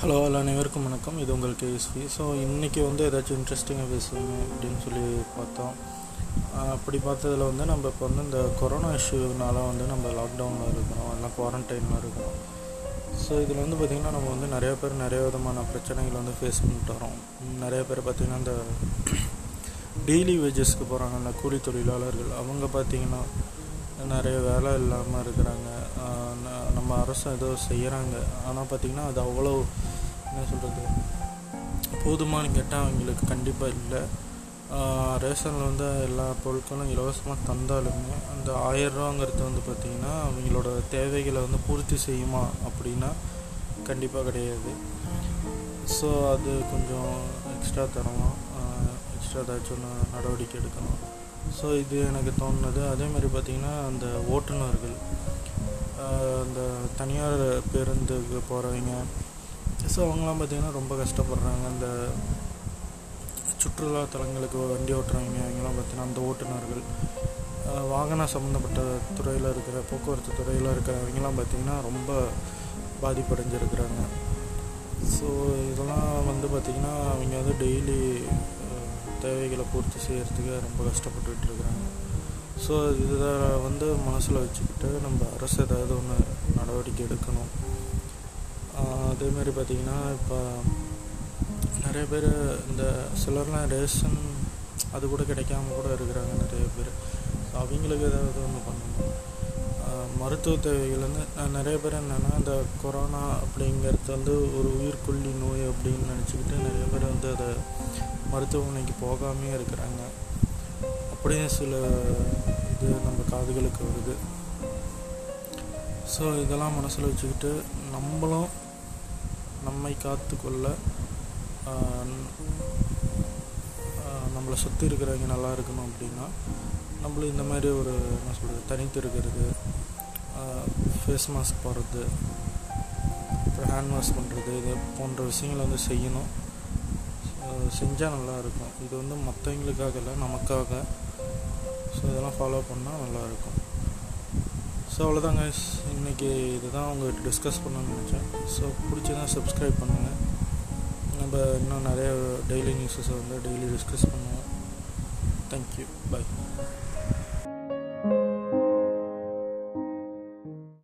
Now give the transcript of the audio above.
Hello hello அனைவருக்கும் வணக்கம். இது உங்கள் கேஎஸ்வி ஸோ இன்றைக்கி வந்து ஏதாச்சும் இன்ட்ரெஸ்டிங்காக பேசுவோமே அப்படின்னு சொல்லி பார்த்தோம். அப்படி பார்த்ததுல வந்து நம்ம இப்போ வந்து இந்த கொரோனா இஷ்யூனால வந்து நம்ம லாக்டவுனில் இருக்கிறோம். எல்லாம் குவாரண்டைனில் இருக்கிறோம். ஸோ இதில் வந்து பார்த்திங்கன்னா நம்ம வந்து நிறைய பேர் நிறைய விதமான பிரச்சனைகளை வந்து ஃபேஸ் பண்ணிட்டு வரோம் நிறைய பேர் பார்த்திங்கன்னா இந்த டெய்லி வேஜஸ்க்கு போகிறாங்க அந்த கூலி தொழிலாளர்கள் அவங்க பார்த்திங்கன்னா நிறைய வேலை இல்லாமல் இருக்கிறாங்க. நம்ம அரசு ஏதோ செய்கிறாங்க ஆனால் பார்த்திங்கன்னா அது அவ்வளோ என்ன சொல்கிறது போதுமானு கேட்டால் அவங்களுக்கு கண்டிப்பாக இல்லை. ரேஷனில் வந்து எல்லா பொருட்களும் இலவசமாக தந்தாலுமே அந்த ஆயிரரூவாங்கிறது வந்து பார்த்திங்கன்னா அவங்களோட தேவைகளை வந்து பூர்த்தி செய்யுமா அப்படின்னா கண்டிப்பாக கிடையாது. ஸோ அது கொஞ்சம் எக்ஸ்ட்ரா தரணும். எக்ஸ்ட்ரா ஏதாச்சும் ஒன்று நடவடிக்கை எடுக்கணும். ஸோ இது எனக்கு தோணுனது அதே மாதிரி பார்த்திங்கன்னா அந்த ஓட்டுநர்கள் அந்த தனியார் பேருந்துக்கு போகிறவங்க ஸோ அவங்களாம் பார்த்திங்கன்னா ரொம்ப கஷ்டப்படுறாங்க. அந்த சுற்றுலா தலங்களுக்கு வண்டி ஓட்டுறவங்க அவங்களாம் பார்த்திங்கன்னா அந்த ஓட்டுநர்கள். வாகன சம்மந்தப்பட்ட துறையில் இருக்கிற போக்குவரத்து துறையில் இருக்கிறவங்களாம் பார்த்திங்கன்னா ரொம்ப பாதிப்படைஞ்சிருக்கிறாங்க. ஸோ இதெல்லாம் வந்து பார்த்திங்கன்னா அவங்க வந்து டெய்லி தேவைகளை பூர்த்தி செய்கிறதுக்கு ரொம்ப கஷ்டப்பட்டுக்கிட்டு இருக்கிறாங்க ஸோ இதை வந்து மனசில் வச்சுக்கிட்டு நம்ம அரசு ஏதாவது ஒன்று நடவடிக்கை எடுக்கணும். அதே மாதிரி பார்த்திங்கன்னா இப்போ நிறைய பேர் இந்த சிலர்லாம் ரேஷன் அது கூட கிடைக்காம கூட இருக்கிறாங்க நிறைய பேர். ஸோ அவங்களுக்கு ஏதாவது ஒன்று பண்ணணும். மருத்துவ தேவைகள் வந்து நிறைய பேர் என்னென்னா இந்த கொரோனா அப்படிங்கிறது வந்து ஒரு உயிர்கொல்லி நோய் அப்படின்னு நினச்சிக்கிட்டு நிறைய பேர் வந்து அதை மருத்துவமனைக்கு போகாமே இருக்கிறாங்க. அப்படியே சில இது நம்ம காதுகளுக்கு வருது. ஸோ இதெல்லாம் மனசில் வச்சுக்கிட்டு நம்மளும் நம்மை காத்துக்கொள்ள நம்மளை சுற்றி இருக்கிறவங்க நல்லா இருக்கணும் அப்படின்னா நம்மளும் இந்த மாதிரி ஒரு என்ன சொல்கிறது தனித்து இருக்கிறது ஃபேஸ் மாஸ்க் போடுறது அப்புறம் ஹேண்ட் வாஷ் பண்ணுறது இது போன்ற விஷயங்களை வந்து செய்யணும். செஞ்சால் நல்லா இருக்கும். இது வந்து மற்றவங்களுக்காக இல்லை நமக்காக. ஸோ இதெல்லாம் ஃபாலோ பண்ணால் நல்லாயிருக்கும் ஸோ அவ்வளோதாங்க இன்றைக்கி இதுதான் உங்கள்கிட்ட டிஸ்கஸ் பண்ணணும்னு நினச்சேன். ஸோ பிடிச்சதா சப்ஸ்கிரைப் பண்ணுங்கள் நம்ம இன்னும் நிறைய டெய்லி நியூஸஸை வந்து டெய்லி டிஸ்கஸ் பண்ணுவோம். Thank you bye